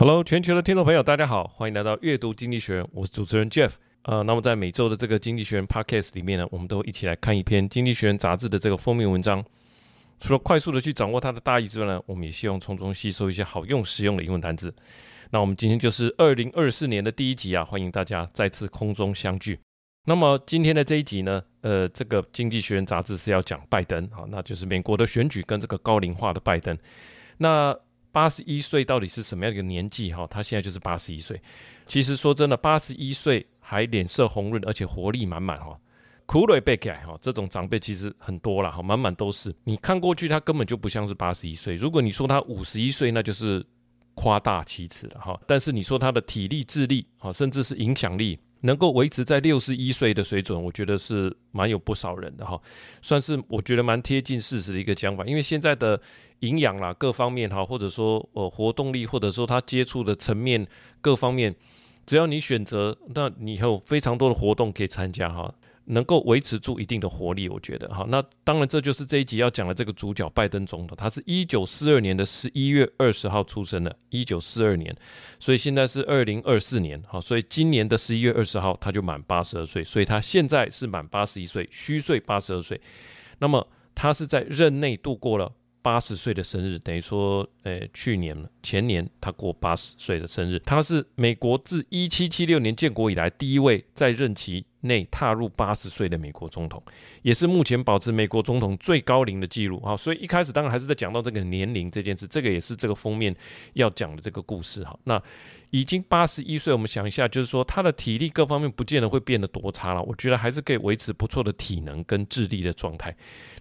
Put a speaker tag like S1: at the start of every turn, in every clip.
S1: Hello，全球的听众朋友，大家好，欢迎来到阅读经济学，我是主持人 Jeff。呃，那么在每周的这个经济学人 Podcast 里面呢，我们都一起来看一篇经济学人杂志的这个封面文章。除了快速的去掌握它的大意之外呢，我们也希望从中吸收一些好用实用的英文单词。那我们今天就是二零二四年的第一集啊，欢迎大家再次空中相聚。那么今天的这一集呢，呃，这个经济学人杂志是要讲拜登啊，那就是美国的选举跟这个高龄化的拜登。那八十一岁到底是什么样的一个年纪？哈，他现在就是八十一岁。其实说真的，八十一岁还脸色红润，而且活力满满哈。苦瑞贝凯哈，这种长辈其实很多了哈，满满都是。你看过去，他根本就不像是八十一岁。如果你说他五十一岁，那就是夸大其词了哈。但是你说他的体力、智力啊，甚至是影响力。能够维持在六十一岁的水准，我觉得是蛮有不少人的哈，算是我觉得蛮贴近事实的一个讲法。因为现在的营养啦，各方面哈，或者说呃活动力，或者说他接触的层面各方面，只要你选择，那你有非常多的活动可以参加哈。能够维持住一定的活力，我觉得。哈，那当然这就是这一集要讲的这个主角拜登总统，他是一九四二年的十一月二十号出生的，一九四二年，所以现在是二零二四年，好，所以今年的十一月二十号他就满八十二岁，所以他现在是满八十一岁，虚岁八十二岁，那么他是在任内度过了八十岁的生日，等于说，呃，去年前年他过八十岁的生日，他是美国自一七七六年建国以来第一位在任期内踏入八十岁的美国总统，也是目前保持美国总统最高龄的记录。啊，所以一开始当然还是在讲到这个年龄这件事，这个也是这个封面要讲的这个故事。哈，那已经八十一岁，我们想一下，就是说他的体力各方面不见得会变得多差了，我觉得还是可以维持不错的体能跟智力的状态。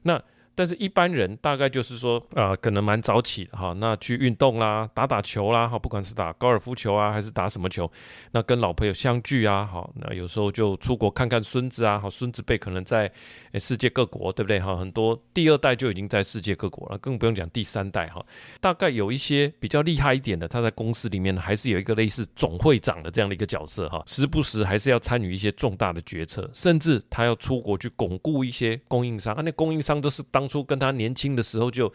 S1: 那但是，一般人大概就是说，啊、呃，可能蛮早起的哈，那去运动啦，打打球啦，哈，不管是打高尔夫球啊，还是打什么球，那跟老朋友相聚啊，好，那有时候就出国看看孙子啊，好，孙子辈可能在世界各国，对不对哈？很多第二代就已经在世界各国了，更不用讲第三代哈。大概有一些比较厉害一点的，他在公司里面还是有一个类似总会长的这样的一个角色哈，时不时还是要参与一些重大的决策，甚至他要出国去巩固一些供应商，啊，那供应商都是当。当初跟他年轻的时候就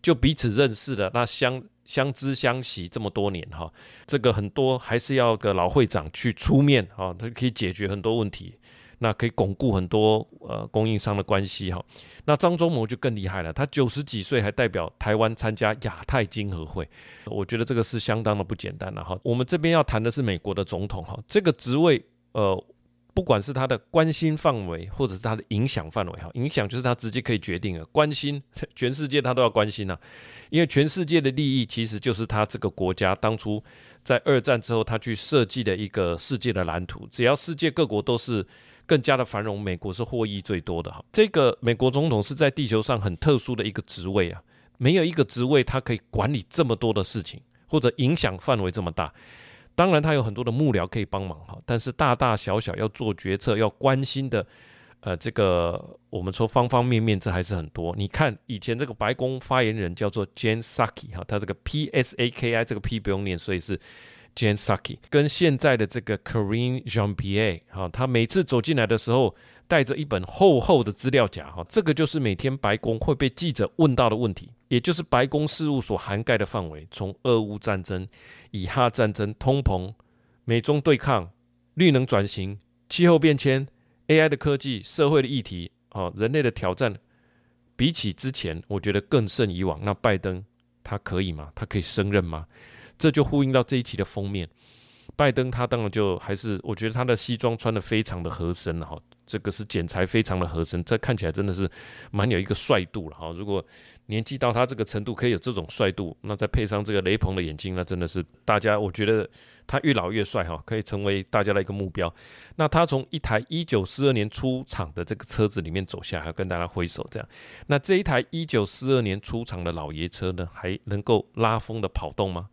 S1: 就彼此认识了，那相相知相惜这么多年哈，这个很多还是要个老会长去出面哈，他可以解决很多问题，那可以巩固很多呃供应商的关系哈。那张忠谋就更厉害了，他九十几岁还代表台湾参加亚太经合会，我觉得这个是相当的不简单了哈。我们这边要谈的是美国的总统哈，这个职位呃。不管是他的关心范围，或者是他的影响范围，哈，影响就是他直接可以决定的。关心 全世界他都要关心啊，因为全世界的利益其实就是他这个国家当初在二战之后他去设计的一个世界的蓝图。只要世界各国都是更加的繁荣，美国是获益最多的哈。这个美国总统是在地球上很特殊的一个职位啊，没有一个职位他可以管理这么多的事情，或者影响范围这么大。当然，他有很多的幕僚可以帮忙哈，但是大大小小要做决策、要关心的，呃，这个我们说方方面面，这还是很多。你看以前这个白宫发言人叫做 Jen Psaki 哈，他这个 P S A K I 这个 P 不用念，所以是 Jen Psaki。跟现在的这个 Karine Jean-Pierre 哈，他每次走进来的时候带着一本厚厚的资料夹哈，这个就是每天白宫会被记者问到的问题。也就是白宫事务所涵盖的范围，从俄乌战争、以哈战争、通膨、美中对抗、绿能转型、气候变迁、AI 的科技、社会的议题，哦，人类的挑战，比起之前，我觉得更胜以往。那拜登他可以吗？他可以胜任吗？这就呼应到这一期的封面。拜登他当然就还是，我觉得他的西装穿得非常的合身哈。这个是剪裁非常的合身，这看起来真的是蛮有一个帅度了哈。如果年纪到他这个程度可以有这种帅度，那再配上这个雷朋的眼睛，那真的是大家我觉得他越老越帅哈，可以成为大家的一个目标。那他从一台一九四二年出厂的这个车子里面走下，还要跟大家挥手这样。那这一台一九四二年出厂的老爷车呢，还能够拉风的跑动吗？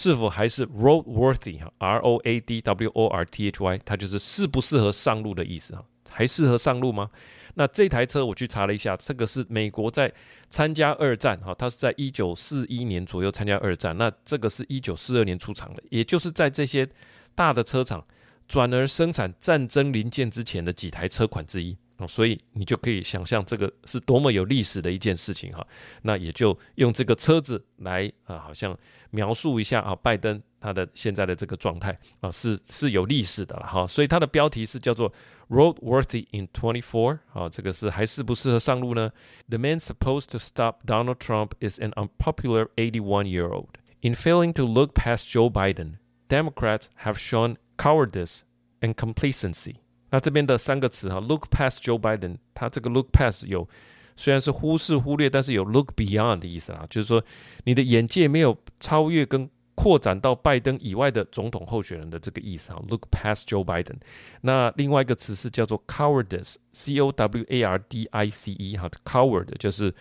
S1: 是否还是 roadworthy 哈？R O A D W O R T H Y，它就是适不适合上路的意思哈。还适合上路吗？那这台车我去查了一下，这个是美国在参加二战哈，它是在一九四一年左右参加二战，那这个是一九四二年出厂的，也就是在这些大的车厂转而生产战争零件之前的几台车款之一。所以你就可以想象这个是多么有历史的一件事情哈。那也就用这个车子来啊，好像描述一下啊，拜登他的现在的这个状态啊，是是有历史的了哈。所以他的标题是叫做 Roadworthy in 24啊，这个是还适不适合上路呢？The man supposed to stop Donald Trump is an unpopular 81-year-old. In failing to look past Joe Biden, Democrats have shown cowardice and complacency. 那这边的三个词哈，look past Joe Biden，他这个 look past 有虽然是忽视忽略，但是有 look beyond 的意思啦，就是说你的眼界没有超越跟扩展到拜登以外的总统候选人的这个意思哈，look past Joe Biden。那另外一个词是叫做 cowardice，c o w a r d i c e 哈，coward 就是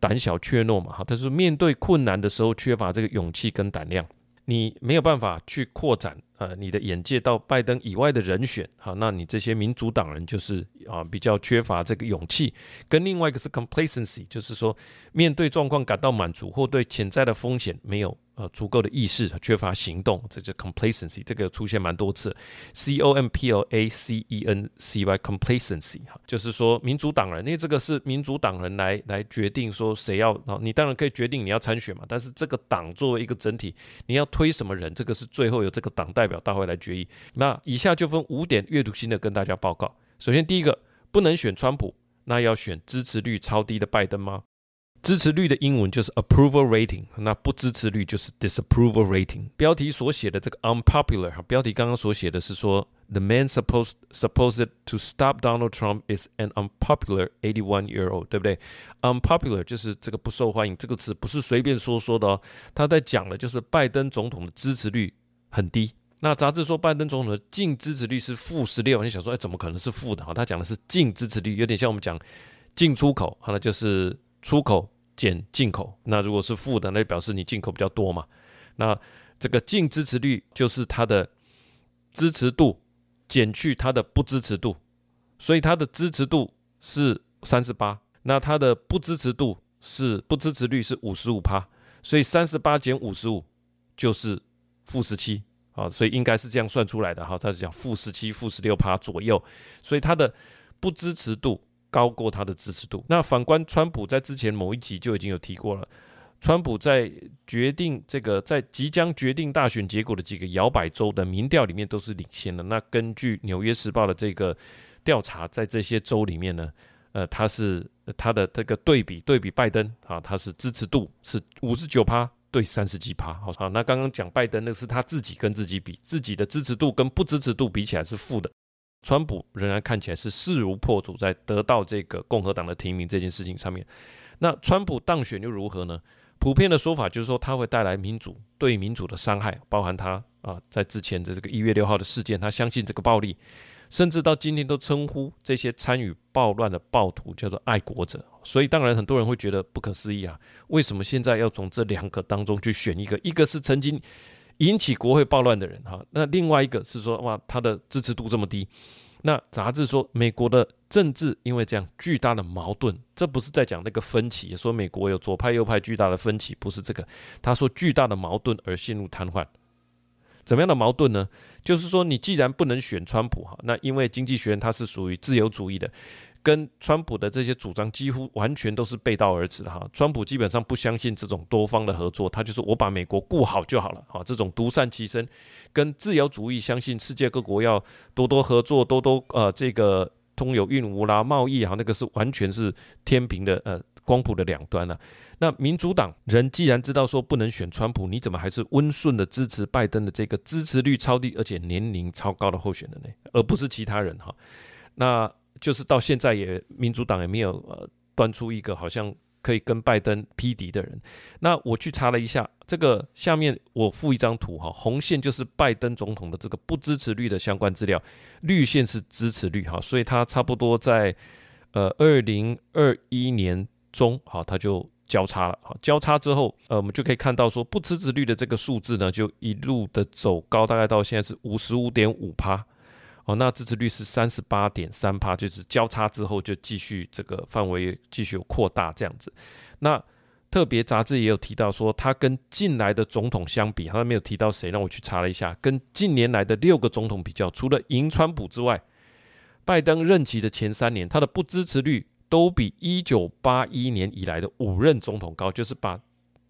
S1: 胆小怯懦嘛哈，他说面对困难的时候缺乏这个勇气跟胆量。你没有办法去扩展呃你的眼界到拜登以外的人选，啊，那你这些民主党人就是啊比较缺乏这个勇气，跟另外一个是 complacency，就是说面对状况感到满足或对潜在的风险没有。呃，足够的意识，缺乏行动，这就 complacency，这个出现蛮多次，c o m p l a c e n c y，complacency 哈，就是说民主党人，因为这个是民主党人来来决定说谁要，啊，你当然可以决定你要参选嘛，但是这个党作为一个整体，你要推什么人，这个是最后由这个党代表大会来决议。那以下就分五点阅读性的跟大家报告。首先第一个，不能选川普，那要选支持率超低的拜登吗？支持率的英文就是 approval rating，那不支持率就是 disapproval rating。标题所写的这个 unpopular，标题刚刚所写的是说 the man supposed supposed to stop Donald Trump is an unpopular 81 year old，对不对？unpopular 就是这个不受欢迎，这个词不是随便说说的哦。他在讲的就是拜登总统的支持率很低。那杂志说拜登总统的净支持率是负十六，你想说，哎，怎么可能是负的？哈，他讲的是净支持率，有点像我们讲进出口，好，那就是出口。减进口，那如果是负的，那表示你进口比较多嘛。那这个净支持率就是它的支持度减去它的不支持度，所以它的支持度是三十八，那它的不支持度是不支持率是五十五趴，所以三十八减五十五就是负十七啊，所以应该是这样算出来的哈。他是讲负十七、负十六趴左右，所以它的不支持度。高过他的支持度。那反观川普，在之前某一集就已经有提过了。川普在决定这个在即将决定大选结果的几个摇摆州的民调里面都是领先的。那根据《纽约时报》的这个调查，在这些州里面呢，呃，他是他的这个对比对比拜登啊，他是支持度是五十九趴对三十几趴。好，那刚刚讲拜登那是他自己跟自己比，自己的支持度跟不支持度比起来是负的。川普仍然看起来是势如破竹，在得到这个共和党的提名这件事情上面。那川普当选又如何呢？普遍的说法就是说，他会带来民主对民主的伤害，包含他啊，在之前的这个一月六号的事件，他相信这个暴力，甚至到今天都称呼这些参与暴乱的暴徒叫做爱国者。所以当然很多人会觉得不可思议啊，为什么现在要从这两个当中去选一个？一个是曾经。引起国会暴乱的人哈，那另外一个是说哇，他的支持度这么低。那杂志说，美国的政治因为这样巨大的矛盾，这不是在讲那个分歧，说美国有左派右派巨大的分歧，不是这个。他说巨大的矛盾而陷入瘫痪。怎么样的矛盾呢？就是说你既然不能选川普哈，那因为经济学人他是属于自由主义的。跟川普的这些主张几乎完全都是背道而驰的哈，川普基本上不相信这种多方的合作，他就是我把美国顾好就好了哈，这种独善其身，跟自由主义相信世界各国要多多合作，多多呃这个通有运无啦贸易哈，那个是完全是天平的呃光谱的两端了。那民主党人既然知道说不能选川普，你怎么还是温顺的支持拜登的这个支持率超低而且年龄超高的候选人呢？而不是其他人哈？那。就是到现在也民主党也没有呃端出一个好像可以跟拜登匹敌的人。那我去查了一下，这个下面我附一张图哈，红线就是拜登总统的这个不支持率的相关资料，绿线是支持率哈，所以它差不多在呃二零二一年中哈，它就交叉了哈，交叉之后呃我们就可以看到说不支持率的这个数字呢就一路的走高，大概到现在是五十五点五趴。哦，那支持率是三十八点三趴，就是交叉之后就继续这个范围继续扩大这样子。那特别杂志也有提到说，他跟近来的总统相比，他没有提到谁，让我去查了一下，跟近年来的六个总统比较，除了银川普之外，拜登任期的前三年，他的不支持率都比一九八一年以来的五任总统高，就是把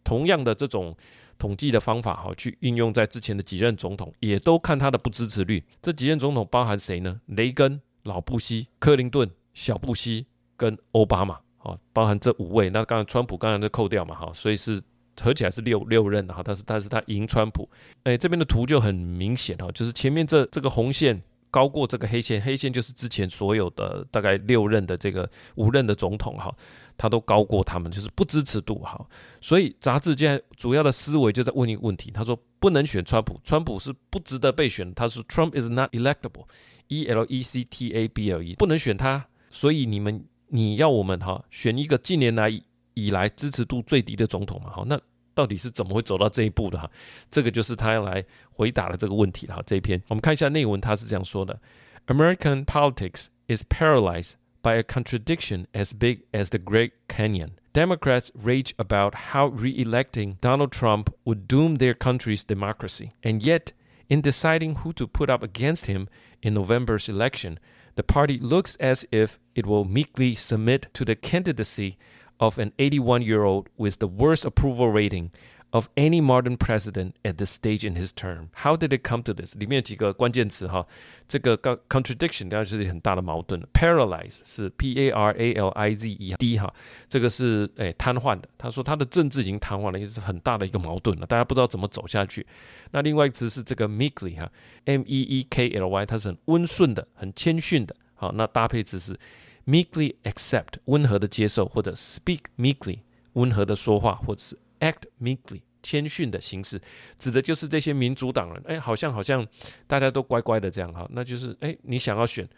S1: 同样的这种统计的方法哈，去运用在之前的几任总统，也都看他的不支持率。这几任总统包含谁呢？雷根、老布希、克林顿、小布希跟奥巴马，好，包含这五位。那刚才川普刚才就扣掉嘛，哈，所以是合起来是六六任哈，但是但是他赢川普。哎，这边的图就很明显哈，就是前面这这个红线。高过这个黑线，黑线就是之前所有的大概六任的这个五任的总统哈，他都高过他们，就是不支持度哈。所以杂志现在主要的思维就在问一个问题，他说不能选川普，川普是不值得被选，他说 Trump is not electable，E L E C T A B L E，不能选他，所以你们你要我们哈选一个近年来以来支持度最低的总统嘛，好那。到底是怎么会走到这一步的哈？这个就是他要来回答的这个问题了哈。这一篇我们看一下内文，他是这样说的：American politics is paralyzed by a contradiction as big as the Great Canyon. Democrats rage about how re-electing Donald Trump would doom their country's democracy, and yet, in deciding who to put up against him in November's election, the party looks as if it will meekly submit to the candidacy. Of an 81-year-old with the worst approval rating of any modern president at this stage in his term. How did it come to this? 里面有几个关键词哈，这个 contradiction 当然是很大的矛盾。Paralyze 是 P-A-R-A-L-I-Z-E D 哈，这个是诶瘫痪的。他说他的政治已经瘫痪了，也是很大的一个矛盾了。大家不知道怎么走下去。那另外一个词是这个 meekly 哈，M-E-E-K-L-Y，它是很温顺的，很谦逊的。好，那搭配词是。Meekly accept 温和的接受，或者 speak meekly 温和的说话，或者是 act meekly 谦逊的形式，指的就是这些民主党人。哎，好像好像大家都乖乖的这样哈，那就是哎，你想要选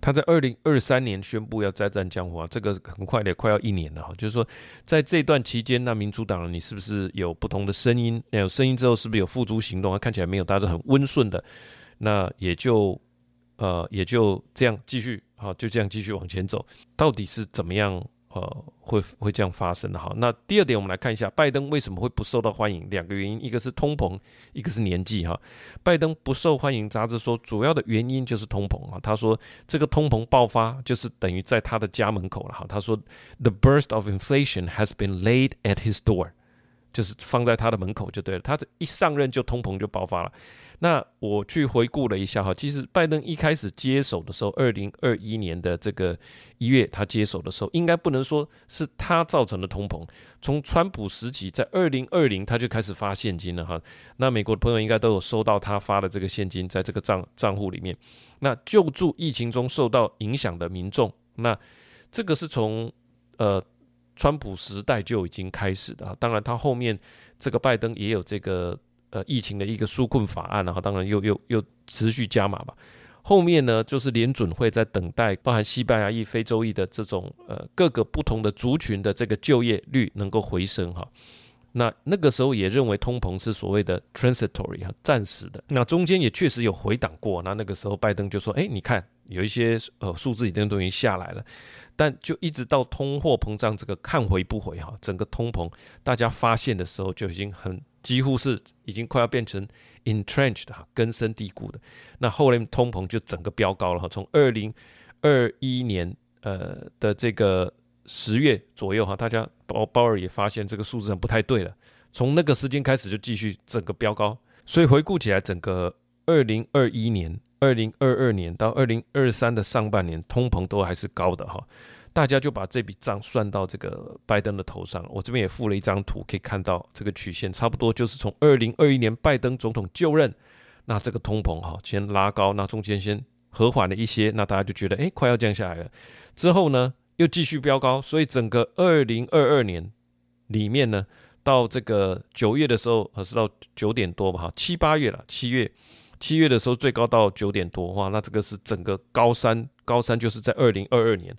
S1: 他在二零二三年宣布要再战江湖啊，这个很快的，快要一年了哈。就是说，在这段期间，那民主党人你是不是有不同的声音？那有声音之后，是不是有付诸行动啊？看起来没有，大家都很温顺的，那也就呃也就这样继续。好，就这样继续往前走，到底是怎么样？呃，会会这样发生的？哈，那第二点，我们来看一下拜登为什么会不受到欢迎？两个原因，一个是通膨，一个是年纪。哈，拜登不受欢迎，杂志说主要的原因就是通膨啊。他说这个通膨爆发就是等于在他的家门口了。哈，他说 The burst of inflation has been laid at his door，就是放在他的门口就对了。他这一上任就通膨就爆发了。那我去回顾了一下哈，其实拜登一开始接手的时候，二零二一年的这个一月，他接手的时候，应该不能说是他造成的通膨。从川普时期，在二零二零他就开始发现金了哈。那美国的朋友应该都有收到他发的这个现金，在这个账账户里面。那救助疫情中受到影响的民众，那这个是从呃川普时代就已经开始的。当然，他后面这个拜登也有这个。呃，疫情的一个纾困法案，然后当然又又又持续加码吧。后面呢，就是联准会在等待，包含西班牙裔、非洲裔的这种呃各个不同的族群的这个就业率能够回升哈。那那个时候也认为通膨是所谓的 transitory 哈，暂时的。那中间也确实有回档过。那那个时候拜登就说：“哎，你看有一些呃数字已经都已经下来了。”但就一直到通货膨胀这个看回不回哈，整个通膨大家发现的时候就已经很。几乎是已经快要变成 entrenched 哈，根深蒂固的。那后来通膨就整个飙高了哈，从二零二一年呃的这个十月左右哈，大家鲍鲍尔也发现这个数字很不太对了。从那个时间开始就继续整个飙高，所以回顾起来，整个二零二一年、二零二二年到二零二三的上半年，通膨都还是高的哈。大家就把这笔账算到这个拜登的头上。我这边也附了一张图，可以看到这个曲线，差不多就是从二零二一年拜登总统就任，那这个通膨哈先拉高，那中间先和缓了一些，那大家就觉得哎快要降下来了。之后呢又继续飙高，所以整个二零二二年里面呢，到这个九月的时候，还是到九点多吧哈，七八月了，七月七月的时候最高到九点多哇，那这个是整个高山，高山就是在二零二二年。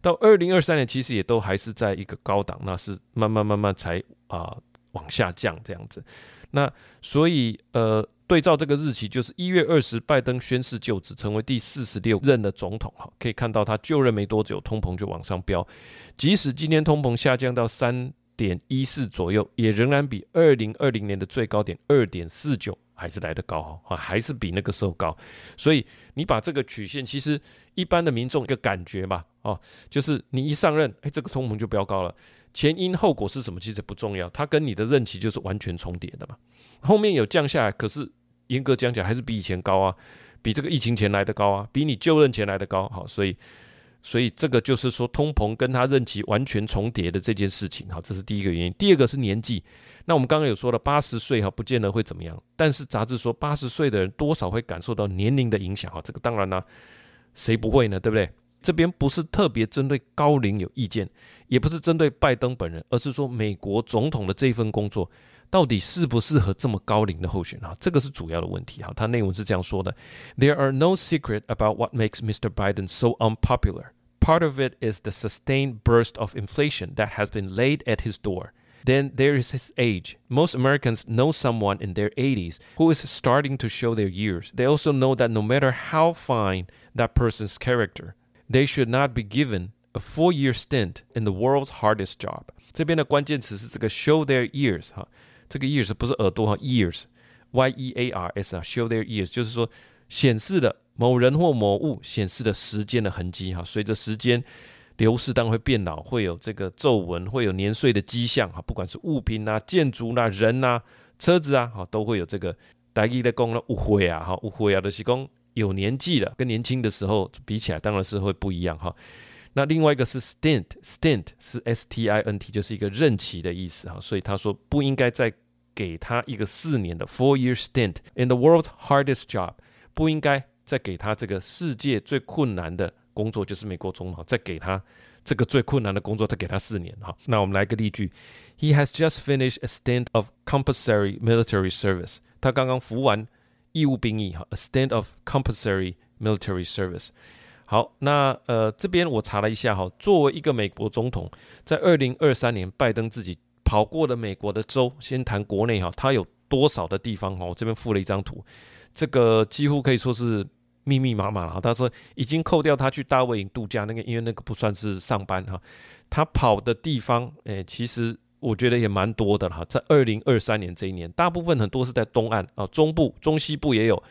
S1: 到二零二三年，其实也都还是在一个高档，那是慢慢慢慢才啊、往下降这样子。那所以呃，对照这个日期，就是一月二十，拜登宣誓就职，成为第四十六任的总统。哈，可以看到他就任没多久，通膨就往上飙。即使今天通膨下降到三点一四左右，也仍然比二零二零年的最高点二点四九。还是来得高哈，还是比那个时候高，所以你把这个曲线，其实一般的民众一个感觉吧，哦，就是你一上任，哎，这个通膨就飙高了，前因后果是什么其实不重要，它跟你的任期就是完全重叠的嘛。后面有降下来，可是严格讲起来还是比以前高啊，比这个疫情前来的高啊，比你就任前来的高。好，所以。所以这个就是说，通膨跟他任期完全重叠的这件事情，好，这是第一个原因。第二个是年纪。那我们刚刚有说了，八十岁哈，不见得会怎么样。但是杂志说，八十岁的人多少会感受到年龄的影响，哈，这个当然呢，谁不会呢？对不对？这边不是特别针对高龄有意见，也不是针对拜登本人，而是说美国总统的这份工作。到底适不适合这么高龄的候选人啊？这个是主要的问题哈。他内文是这样说的：There are no secret about what makes Mr. Biden so unpopular. Part of it is the sustained burst of inflation that has been laid at his door. Then there is his age. Most Americans know someone in their 80s who is starting to show their years. They also know that no matter how fine that person's character, they should not be given a four-year stint in the world's hardest job. 这边的关键词是这个 show their years 哈。 这个 ears 不是耳朵哈，ears，y e a r s 啊，show their ears，就是说显示了某人或某物显示的时间的痕迹哈。随着时间流逝，当然会变老，会有这个皱纹，会有年岁的迹象哈。不管是物品啊、建筑啦、人呐、车子啊，哈，都会有这个大意的讲了。误会啊，哈，误会啊，就是讲有年纪了，跟年轻的时候比起来，当然是会不一样哈。那另外一个是 stint，stint 是 s t i n t，就是一个任期的意思哈，所以他说不应该再给他一个四年的 four year stint in the world's hardest job，不应该再给他这个世界最困难的工作，就是美国总统，再给他这个最困难的工作，再给他四年哈。那我们来个例句，He has just finished a stint of compulsory military service，他刚刚服完义务兵役哈，a stint of compulsory military service。 好，那呃，这边我查了一下哈，作为一个美国总统，在二零二三年，拜登自己跑过的美国的州，先谈国内哈，他有多少的地方哈？我这边附了一张图，这个几乎可以说是密密麻麻了。他说已经扣掉他去大卫营度假那个，因为那个不算是上班哈。他跑的地方，诶，其实我觉得也蛮多的哈。在二零二三年这一年，大部分很多是在东岸啊，中部、中西部也有，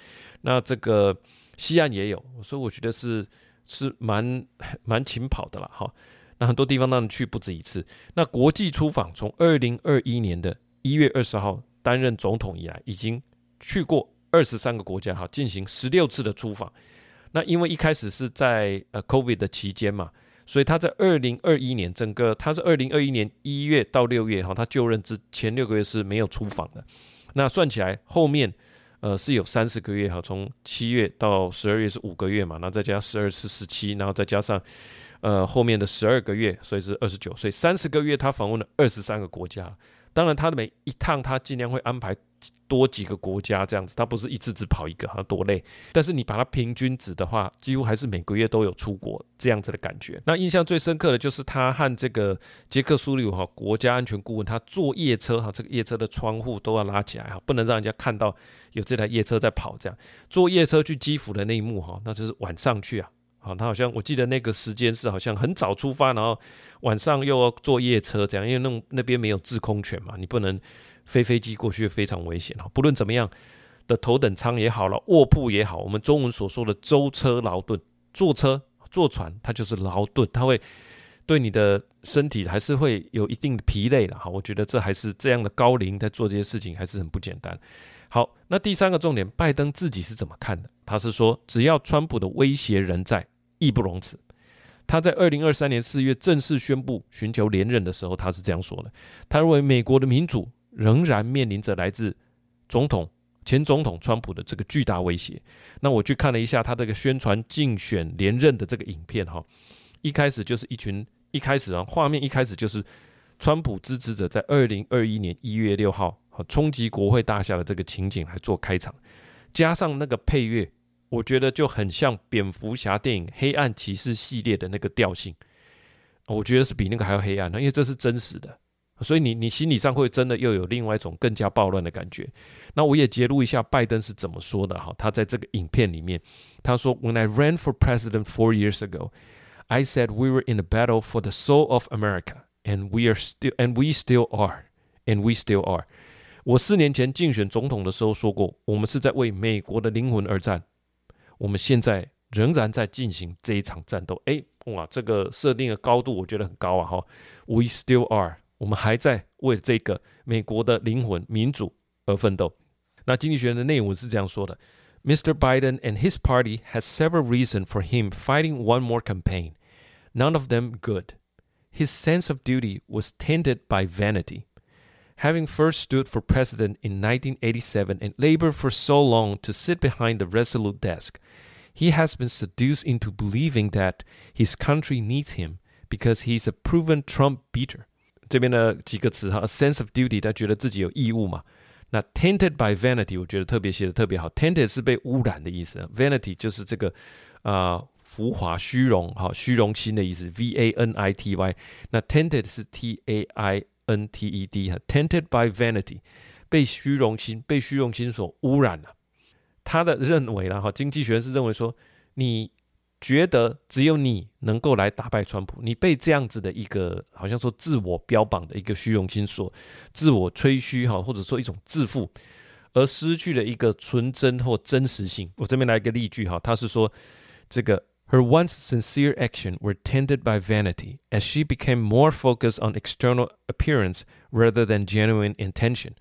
S1: 那这个西岸也有，所以我觉得是。是蛮 蛮勤跑的啦，哈，那很多地方当然去不止一次。那国际出访，从二零二一年的一月二十号担任总统以来，已经去过二十三个国家，哈，进行十六次的出访。那因为一开始是在呃 COVID 的期间嘛，所以他在二零二一年整个他是二零二一年一月到六月，哈，他就任之前六个月是没有出访的。那算起来后面。呃，是有三十个月哈，从七月到十二月是五个月嘛，然后再加十二是十七，然后再加上呃后面的十二个月，所以是二十九，所以三十个月他访问了二十三个国家。当然，他的每一趟他尽量会安排多几个国家这样子，他不是一次只跑一个，哈，多累。但是你把它平均值的话，几乎还是每个月都有出国这样子的感觉。那印象最深刻的就是他和这个杰克苏利哈国家安全顾问，他坐夜车哈，这个夜车的窗户都要拉起来哈，不能让人家看到有这台夜车在跑这样。坐夜车去基辅的那一幕哈，那就是晚上去啊。啊，他好像我记得那个时间是好像很早出发，然后晚上又要坐夜车这样，因为那那边没有制空权嘛，你不能飞飞机过去，非常危险啊。不论怎么样的头等舱也好了，卧铺也好，我们中文所说的舟车劳顿，坐车坐船它就是劳顿，它会对你的身体还是会有一定的疲累了哈。我觉得这还是这样的高龄在做这些事情还是很不简单。好，那第三个重点，拜登自己是怎么看的？他是说，只要川普的威胁仍在。义不容辞。他在二零二三年四月正式宣布寻求连任的时候，他是这样说的：他认为美国的民主仍然面临着来自总统前总统川普的这个巨大威胁。那我去看了一下他这个宣传竞选连任的这个影片，哈，一开始就是一群，一开始啊，画面一开始就是川普支持者在二零二一年一月六号冲击国会大厦的这个情景来做开场，加上那个配乐。我觉得就很像蝙蝠侠电影《黑暗骑士》系列的那个调性，我觉得是比那个还要黑暗的，因为这是真实的，所以你你心理上会真的又有另外一种更加暴乱的感觉。那我也揭露一下拜登是怎么说的哈，他在这个影片里面他说：“When I ran for president four years ago, I said we were in a battle for the soul of America, and we are still, and we still are, and we still are。”我四年前竞选总统的时候说过，我们是在为美国的灵魂而战。我们现在仍然在进行这一场战斗。诶， 哇，这个设定的高度我觉得很高啊哈。We still are，我们还在为这个美国的灵魂民主而奋斗。那经济学人的内文是这样说的：Mr. Biden and his party has several reasons for him fighting one more campaign, none of them good. His sense of duty was tainted by vanity. Having first stood for president in 1987 and labored for so long to sit behind the Resolute desk. He has been seduced into believing that his country needs him because he's a proven Trump beater。这边的几个词哈，a sense of duty，他觉得自己有义务嘛。那 tainted by vanity，我觉得特别写的特别好。tainted 是被污染的意思，vanity 就是这个啊、呃、浮华虚荣哈虚荣心的意思，v a n i t y。那 tainted 是 t a i N t e d 哈，tainted by vanity，被虚荣心被虚荣心所污染了。他的认为啦，哈，经济学是认为说，你觉得只有你能够来打败川普，你被这样子的一个好像说自我标榜的一个虚荣心所自我吹嘘哈，或者说一种自负，而失去了一个纯真或真实性。我这边来一个例句哈，他是说这个 Her once sincere action were tainted by vanity as she became more focused on external appearance rather than genuine intention。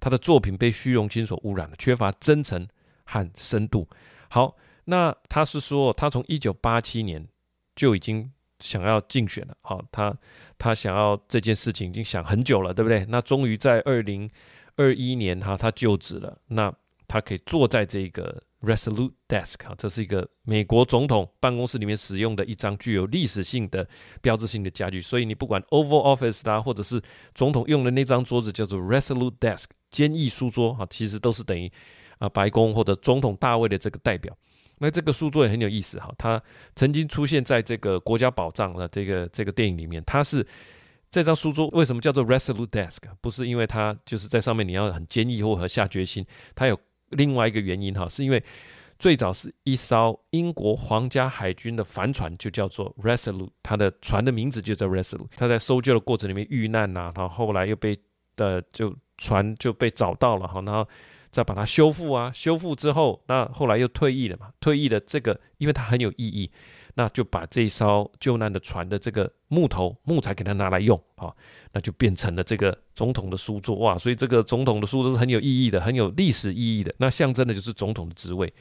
S1: 她的作品被虚荣心所污染了，缺乏真诚。和深度。好，那他是说，他从一九八七年就已经想要竞选了。好，他他想要这件事情已经想很久了，对不对？那终于在二零二一年哈，他就职了。那他可以坐在这个 Resolute Desk，这是一个美国总统办公室里面使用的一张具有历史性的标志性的家具。所以你不管 Oval Office 啦，或者是总统用的那张桌子叫做 Resolute Desk，坚毅书桌哈，其实都是等于。啊，白宫或者总统大卫的这个代表，那这个书桌也很有意思哈。它曾经出现在这个《国家宝藏》的这个这个电影里面。它是这张书桌为什么叫做 Resolute Desk？不是因为它就是在上面你要很坚毅或者下决心，它有另外一个原因哈，是因为最早是一艘英国皇家海军的帆船就叫做 Resolute，它的船的名字就叫 Resolute。它在搜救的过程里面遇难呐、啊，然后后来又被呃就船就被找到了哈，然后。再把它修复啊，修复之后，那后来又退役了嘛？退役的这个，因为它很有意义，那就把这艘救难的船的这个木头木材给它拿来用啊，那就变成了这个总统的书桌哇！所以这个总统的书桌是很有意义的，很有历史意义的。那象征的就是总统的职位，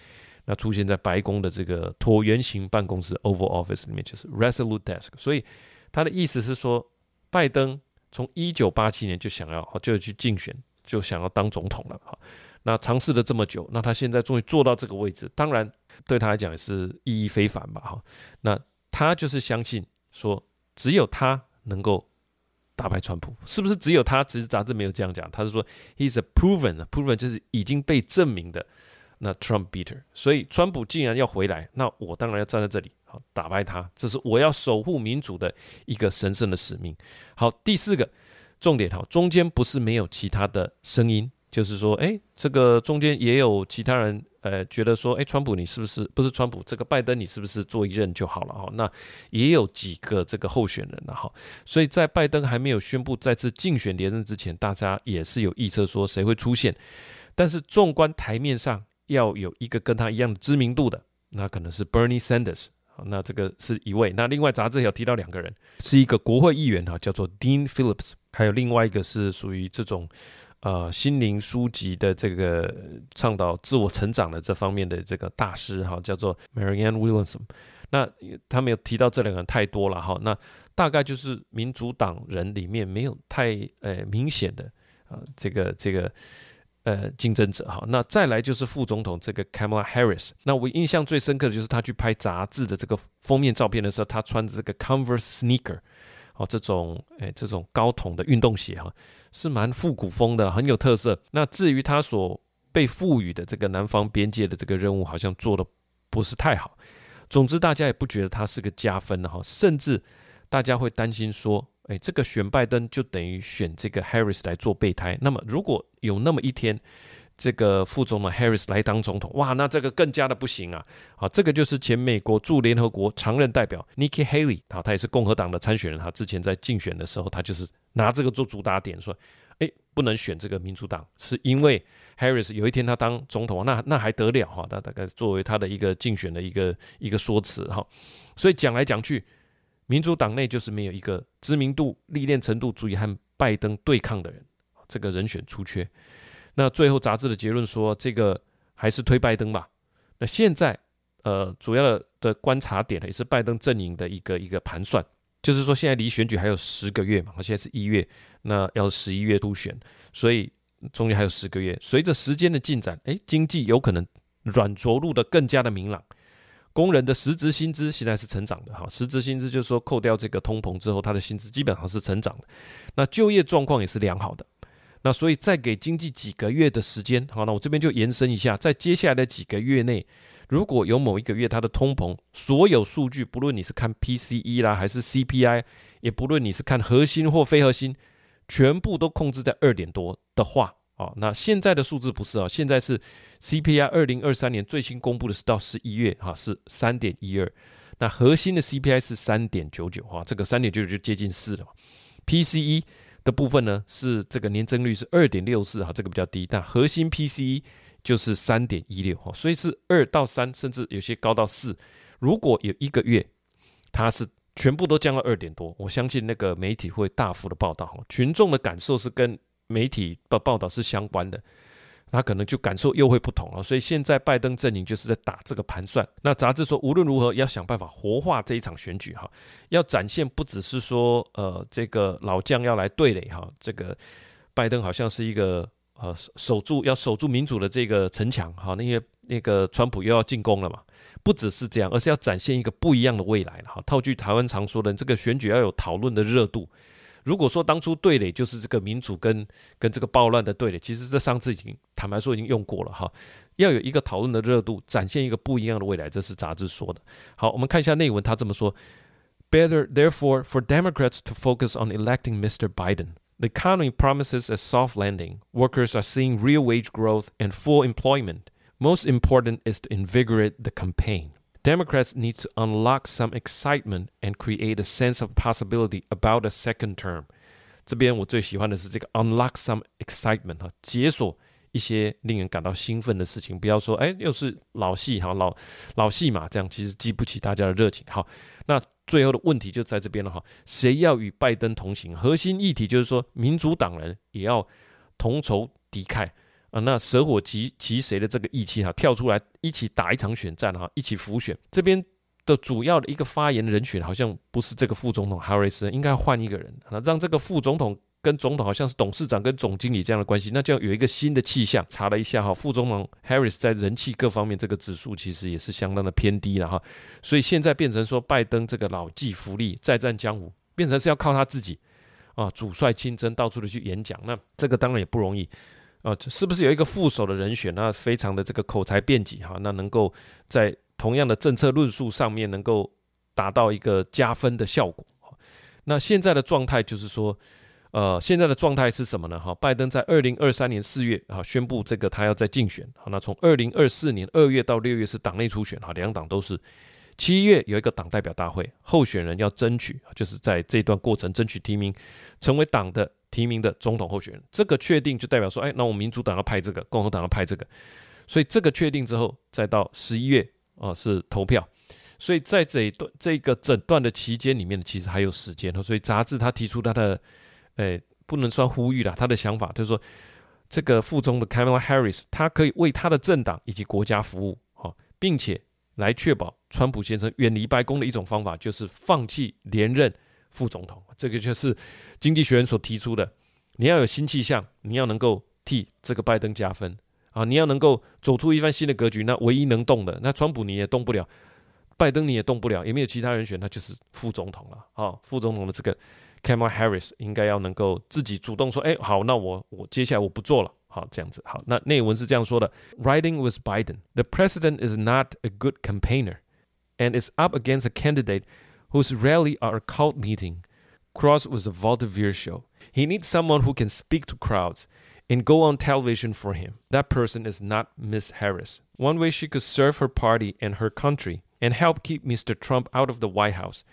S1: 那出现在白宫的这个椭圆形办公室 （Oval Office） 里面，就是 Resolute Desk。所以他的意思是说，拜登从一九八七年就想要就去竞选，就想要当总统了哈。那尝试了这么久，那他现在终于做到这个位置，当然对他来讲也是意义非凡吧，哈。那他就是相信说，只有他能够打败川普，是不是？只有他？其实杂志没有这样讲，他是说，he's a proven，proven 就是已经被证明的那 Trump beater。所以川普既然要回来，那我当然要站在这里，好打败他，这是我要守护民主的一个神圣的使命。好，第四个重点，哈，中间不是没有其他的声音。就是说，哎，这个中间也有其他人，呃，觉得说，哎，川普你是不是不是川普？这个拜登你是不是做一任就好了哈？那也有几个这个候选人了哈。所以在拜登还没有宣布再次竞选连任之前，大家也是有预测说谁会出现。但是纵观台面上，要有一个跟他一样的知名度的，那可能是 Bernie Sanders。那这个是一位。那另外杂志有提到两个人，是一个国会议员哈，叫做 Dean Phillips，还有另外一个是属于这种。呃，心灵书籍的这个倡导自我成长的这方面的这个大师哈，叫做 Marianne Williamson。那他没有提到这两个人太多了哈。那大概就是民主党人里面没有太呃明显的啊这个这个呃竞争者哈。那再来就是副总统这个 Kamala Harris。那我印象最深刻的就是他去拍杂志的这个封面照片的时候，他穿着这个 Converse sneaker。哦，这种诶，这种高筒的运动鞋哈，是蛮复古风的，很有特色。那至于他所被赋予的这个南方边界的这个任务，好像做的不是太好。总之，大家也不觉得他是个加分的哈，甚至大家会担心说，诶，这个选拜登就等于选这个 Harris 来做备胎。那么，如果有那么一天，这个副总统 Harris 来当总统，哇，那这个更加的不行啊！好，这个就是前美国驻联合国常任代表 Nikki Haley，好，他也是共和党的参选人，他之前在竞选的时候，他就是拿这个做主打点，说，哎，不能选这个民主党，是因为 Harris 有一天他当总统，那那还得了哈？他大概作为他的一个竞选的一个一个说辞哈。所以讲来讲去，民主党内就是没有一个知名度、历练程度足以和拜登对抗的人，这个人选出缺。那最后杂志的结论说，这个还是推拜登吧。那现在，呃，主要的观察点呢，也是拜登阵营的一个一个盘算，就是说现在离选举还有十个月嘛，现在是一月，那要十一月初选，所以中间还有十个月。随着时间的进展，诶，经济有可能软着陆的更加的明朗。工人的实质薪资现在是成长的哈，实质薪资就是说扣掉这个通膨之后，他的薪资基本上是成长的。那就业状况也是良好的。那所以再给经济几个月的时间，好，那我这边就延伸一下，在接下来的几个月内，如果有某一个月它的通膨，所有数据，不论你是看 PCE 啦，还是 CPI，也不论你是看核心或非核心，全部都控制在二点多的话。哦，那现在的数字不是啊，现在是 CPI 二零二三年最新公布的是到十一月哈，是三点一二，那核心的 CPI 是三点九九哈，这个三点九九就接近四了嘛。PCE 的部分呢是这个年增率是二点六四哈，这个比较低，但核心 PCE 就是三点一六哈，所以是二到三，甚至有些高到四。如果有一个月它是全部都降了二点多，我相信那个媒体会大幅的报道哈，群众的感受是跟。媒体的报道是相关的，那可能就感受又会不同了。所以现在拜登阵营就是在打这个盘算。那杂志说，无论如何要想办法活化这一场选举哈，要展现不只是说呃这个老将要来对垒哈，这个拜登好像是一个呃守住要守住民主的这个城墙哈，那些那个川普又要进攻了嘛，不只是这样，而是要展现一个不一样的未来了哈。套句台湾常说的，这个选举要有讨论的热度。如果说当初对垒就是这个民主跟跟这个暴乱的对垒，其实这上次已经坦白说已经用过了哈。要有一个讨论的热度，展现一个不一样的未来，这是杂志说的。好，我们看一下内文，他这么说：Better therefore for Democrats to focus on electing Mr. Biden. The economy promises a soft landing. Workers are seeing real wage growth and full employment. Most important is to invigorate the campaign. Democrats need to unlock some excitement and create a sense of possibility about a second term。这边我最喜欢的是这个 unlock some excitement 哈，解锁一些令人感到兴奋的事情。不要说哎，又是老戏哈，老老戏嘛，这样其实激不起大家的热情。好，那最后的问题就在这边了哈，谁要与拜登同行？核心议题就是说，民主党人也要同仇敌忾。啊，那舍我其其谁的这个义气哈，跳出来一起打一场选战哈，一起浮选。这边的主要的一个发言人选好像不是这个副总统哈里斯，应该换一个人，那让这个副总统跟总统好像是董事长跟总经理这样的关系，那就有一个新的气象。查了一下哈，副总统 Harris 在人气各方面这个指数其实也是相当的偏低了哈，所以现在变成说拜登这个老骥伏枥，再战江湖，变成是要靠他自己啊，主帅亲征，到处的去演讲，那这个当然也不容易。啊，是不是有一个副手的人选？那非常的这个口才辩解哈，那能够在同样的政策论述上面能够达到一个加分的效果。那现在的状态就是说，呃，现在的状态是什么呢？哈，拜登在二零二三年四月啊宣布这个他要再竞选。好，那从二零二四年二月到六月是党内初选哈，两党都是。七月有一个党代表大会，候选人要争取，就是在这段过程争取提名，成为党的提名的总统候选人。这个确定就代表说，哎，那我们民主党要派这个，共和党要派这个，所以这个确定之后，再到十一月啊是投票。所以在这一段这个整段的期间里面，其实还有时间。所以杂志他提出他的，哎，不能算呼吁了，他的想法就是说，这个副总的 Kamala Harris，他可以为他的政党以及国家服务，哈，并且。来确保川普先生远离白宫的一种方法，就是放弃连任副总统。这个就是经济学人所提出的。你要有新气象，你要能够替这个拜登加分啊！你要能够走出一番新的格局。那唯一能动的，那川普你也动不了，拜登你也动不了，也没有其他人选，那就是副总统了啊！副总统的这个 Kamala Harris 应该要能够自己主动说：“哎，好，那我我接下来我不做了。”好，这样子好。那内文是这样说的：Riding with Biden, the president is not a good campaigner, and is up against a candidate whose rally are a cult meeting. Cross was a vaudeville show. He needs someone who can speak to crowds and go on television for him. That person is not Miss Harris. One way she could serve her party and her country and help keep Mr. Trump out of the White House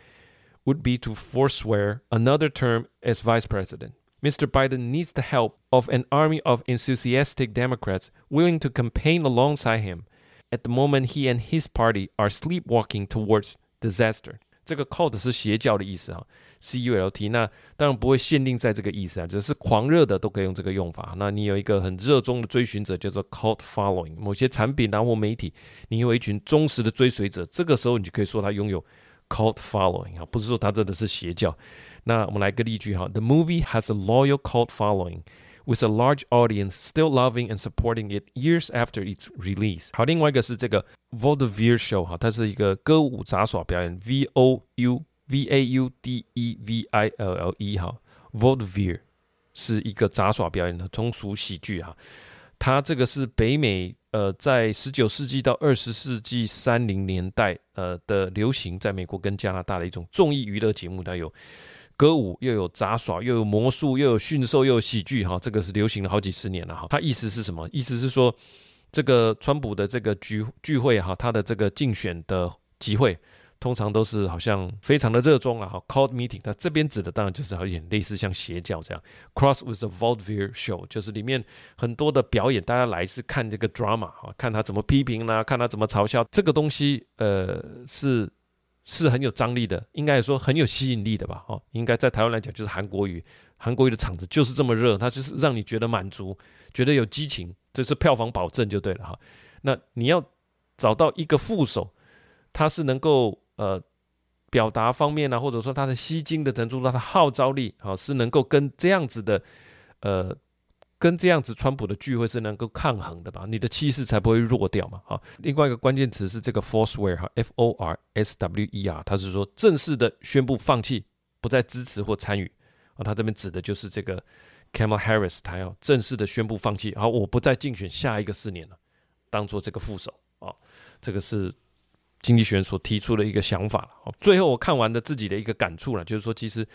S1: would be to forswear another term as vice president. Mr. Biden needs the help of an army of enthusiastic Democrats willing to campaign alongside him. At the moment, he and his party are sleepwalking towards disaster. 这个 cult 是邪教的意思哈，C U L T。那当然不会限定在这个意思啊，只是狂热的都可以用这个用法。那你有一个很热衷的追寻者，叫做 cult following。某些产品啊或媒体，你有一群忠实的追随者，这个时候你就可以说他拥有 cult following 啊，不是说他真的是邪教。那我们来个例句哈，The movie has a loyal cult following。With a large audience still loving and supporting it years after its release。好，另外一个是这个 Vaudeville Show 哈，它是一个歌舞杂耍表演，V O U V A U D E V I L L E 哈，Vaudeville 是一个杂耍表演的通俗喜剧哈。 它这个是北美呃，在十九世纪到二十世纪三零年代呃的流行，在美国跟加拿大的一种综艺娱乐节目，它有。歌舞又有杂耍，又有魔术，又有驯兽，又有喜剧，哈，这个是流行了好几十年了，哈。它意思是什么？意思是说，这个川普的这个聚聚会，哈，他的这个竞选的集会，通常都是好像非常的热衷啊，哈，cult meeting。那这边指的当然就是有点类似像邪教这样，cross with a vaudeville show，就是里面很多的表演，大家来是看这个 drama，哈，看他怎么批评呢，看他怎么嘲笑，这个东西，呃，是。是很有张力的，应该说很有吸引力的吧？哈，应该在台湾来讲就是韩国语，韩国语的场子就是这么热，它就是让你觉得满足，觉得有激情，这是票房保证就对了哈。那你要找到一个副手，他是能够呃表达方面呢，或者说他的吸睛的程度，他的号召力啊，是能够跟这样子的呃。跟这样子，川普的聚会是能够抗衡的吧？你的气势才不会弱掉嘛。好，另外一个关键词是这个 forswear 哈，F O R S W E R，他是说正式的宣布放弃，不再支持或参与啊。他这边指的就是这个 Kamala Harris，他要正式的宣布放弃，好，我不再竞选下一个四年了，当做这个副手啊。这个是经济学人所提出的一个想法了。最后我看完的自己的一个感触了，就是说其实。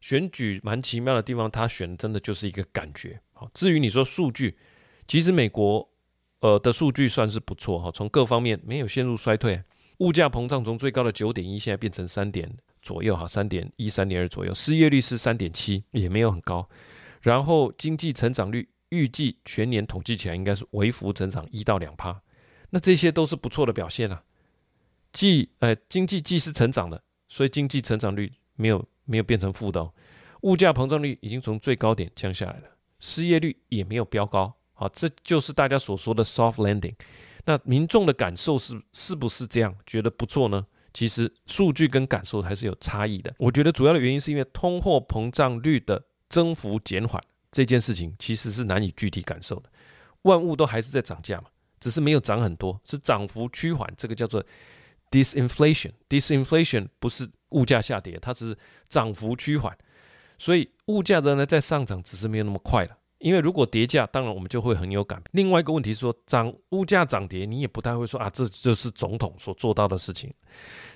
S1: 选举蛮奇妙的地方，他选真的就是一个感觉。好，至于你说数据，其实美国呃的数据算是不错哈，从各方面没有陷入衰退，物价膨胀从最高的九点一现在变成三点左右哈，三点一、三点二左右，失业率是三点七，也没有很高。然后经济成长率预计全年统计起来应该是微幅增长一到两趴，那这些都是不错的表现啊。既呃经济既是成长的，所以经济成长率没有。没有变成负的哦，物价膨胀率已经从最高点降下来了，失业率也没有飙高，好，这就是大家所说的 soft landing。那民众的感受是是不是这样？觉得不错呢？其实数据跟感受还是有差异的。我觉得主要的原因是因为通货膨胀率的增幅减缓这件事情其实是难以具体感受的，万物都还是在涨价嘛，只是没有涨很多，是涨幅趋缓，这个叫做 disinflation。disinflation 不是。物价下跌，它只是涨幅趋缓，所以物价仍然在上涨，只是没有那么快了。因为如果跌价，当然我们就会很有感。另外一个问题说，涨物价涨跌，你也不太会说啊，这就是总统所做到的事情。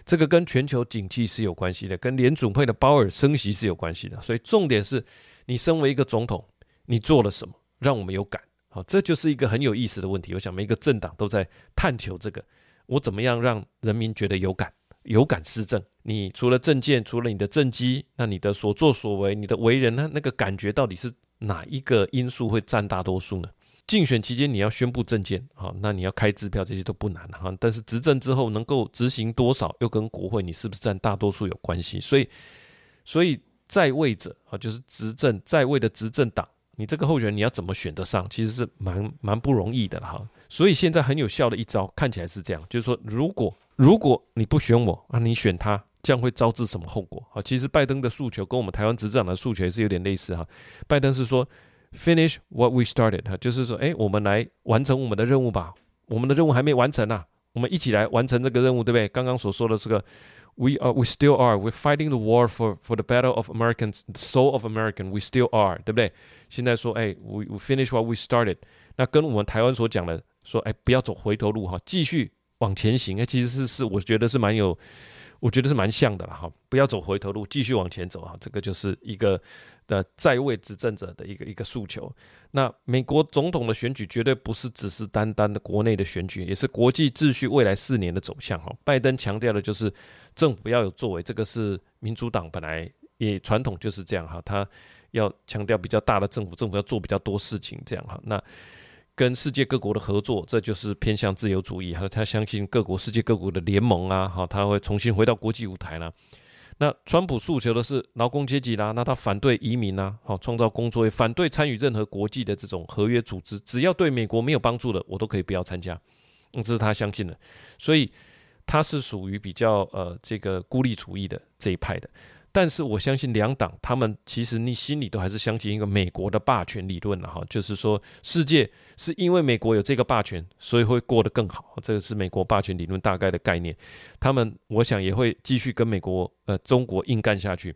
S1: 这个跟全球景气是有关系的，跟联准会的鲍尔升息是有关系的。所以重点是你身为一个总统，你做了什么让我们有感？好，这就是一个很有意思的问题。我想每一个政党都在探求这个，我怎么样让人民觉得有感？有感施政，你除了政见，除了你的政绩，那你的所作所为，你的为人呢？那个感觉到底是哪一个因素会占大多数呢？竞选期间你要宣布政见，好，那你要开支票，这些都不难哈。但是执政之后能够执行多少，又跟国会你是不是占大多数有关系。所以，所以在位者啊，就是执政在位的执政党，你这个候选人你要怎么选得上，其实是蛮蛮不容易的哈。所以现在很有效的一招，看起来是这样，就是说如果。如果你不选我啊，你选他，将会招致什么后果？好，其实拜登的诉求跟我们台湾执政党的诉求也是有点类似哈。拜登是说 finish what we started，哈，就是说，哎，我们来完成我们的任务吧。我们的任务还没完成啊，我们一起来完成这个任务，对不对？刚刚所说的这个，we are we still are we're fighting the war for for the battle of Americans the soul of American we still are，对不对？现在说，哎，we we finish what we started，那跟我们台湾所讲的说，哎，不要走回头路哈，继续。往前行，哎，其实是是，我觉得是蛮有，我觉得是蛮像的了哈。不要走回头路，继续往前走哈。这个就是一个的在位执政者的一个一个诉求。那美国总统的选举绝对不是只是单单的国内的选举，也是国际秩序未来四年的走向哈。拜登强调的就是政府要有作为，这个是民主党本来也传统就是这样哈，他要强调比较大的政府，政府要做比较多事情这样哈。那跟世界各国的合作，这就是偏向自由主义。还有他相信各国、世界各国的联盟啊，哈，他会重新回到国际舞台了。那川普诉求的是劳工阶级啦，那他反对移民啦，好创造工作，也反对参与任何国际的这种合约组织，只要对美国没有帮助的，我都可以不要参加。嗯这是他相信的，所以他是属于比较呃这个孤立主义的这一派的。但是我相信两党，他们其实你心里都还是相信一个美国的霸权理论了哈，就是说世界是因为美国有这个霸权，所以会过得更好，这个是美国霸权理论大概的概念。他们我想也会继续跟美国呃中国硬干下去。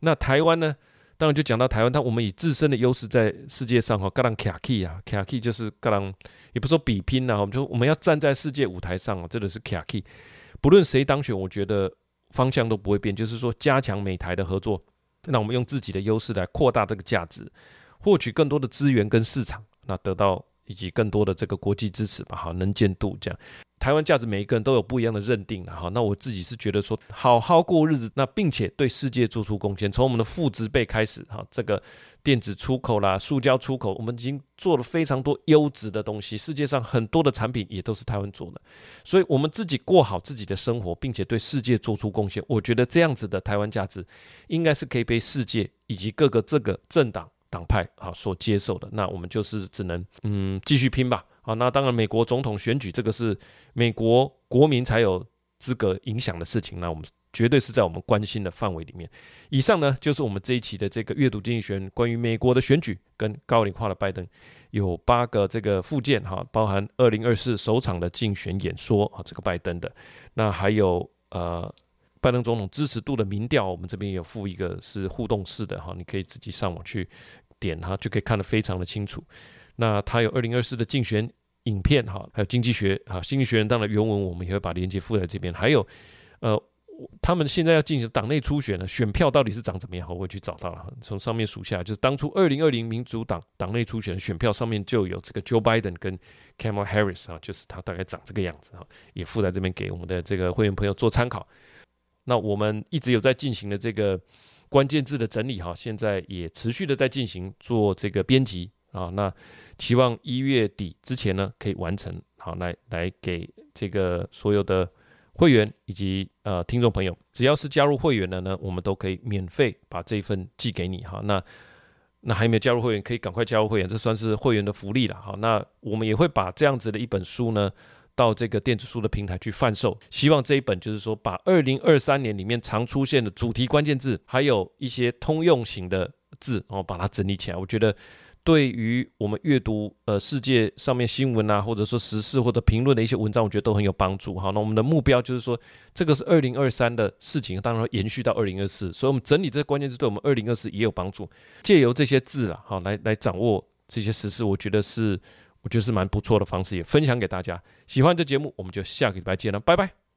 S1: 那台湾呢？当然就讲到台湾，但我们以自身的优势在世界上哈，各人卡 key 啊，卡 key 就是各人也不说比拼呐，我们说我们要站在世界舞台上啊，这个是卡 key。不论谁当选，我觉得。方向都不会变，就是说加强美台的合作，那我们用自己的优势来扩大这个价值，获取更多的资源跟市场，那得到以及更多的这个国际支持吧，哈能见度这样。台湾价值，每一个人都有不一样的认定了哈。那我自己是觉得说，好好过日子，那并且对世界做出贡献。从我们的父执辈开始哈，这个电子出口啦、塑胶出口，我们已经做了非常多优质的东西。世界上很多的产品也都是台湾做的，所以我们自己过好自己的生活，并且对世界做出贡献。我觉得这样子的台湾价值，应该是可以被世界以及各个这个政党党派啊所接受的。那我们就是只能嗯继续拼吧。啊，那当然，美国总统选举这个是美国国民才有资格影响的事情，那我们绝对是在我们关心的范围里面。以上呢，就是我们这一期的这个阅读经济学关于美国的选举跟高龄化的拜登，有八个这个附件哈，包含二零二四首场的竞选演说啊，这个拜登的，那还有呃拜登总统支持度的民调，我们这边有附一个是互动式的哈，你可以自己上网去点它，就可以看得非常的清楚。那他有二零二四的竞选。影片哈，还有经济学哈，经济学人当然原文我们也会把链接附在这边。还有，呃，他们现在要进行党内初选呢，选票到底是长怎么样？我会去找到了，从上面数下，就是当初二零二零民主党党内初选的选票上面就有这个 Joe Biden 跟 Camel Harris 啊，就是他大概长这个样子哈，也附在这边给我们的这个会员朋友做参考。那我们一直有在进行的这个关键字的整理哈，现在也持续的在进行做这个编辑。啊，那期望一月底之前呢，可以完成。好，来来给这个所有的会员以及呃听众朋友，只要是加入会员的呢，我们都可以免费把这一份寄给你。哈，那那还没有加入会员，可以赶快加入会员，这算是会员的福利了。好，那我们也会把这样子的一本书呢，到这个电子书的平台去贩售。希望这一本就是说，把二零二三年里面常出现的主题关键字，还有一些通用型的字，然后把它整理起来。我觉得。对于我们阅读呃世界上面新闻啊，或者说时事或者评论的一些文章，我觉得都很有帮助。好，那我们的目标就是说，这个是二零二三的事情，当然延续到二零二四，所以我们整理这个关键字，对我们二零二四也有帮助。借由这些字啊，好来来掌握这些时事，我觉得是我觉得是蛮不错的方式，也分享给大家。喜欢这节目，我们就下个礼拜见了，拜拜。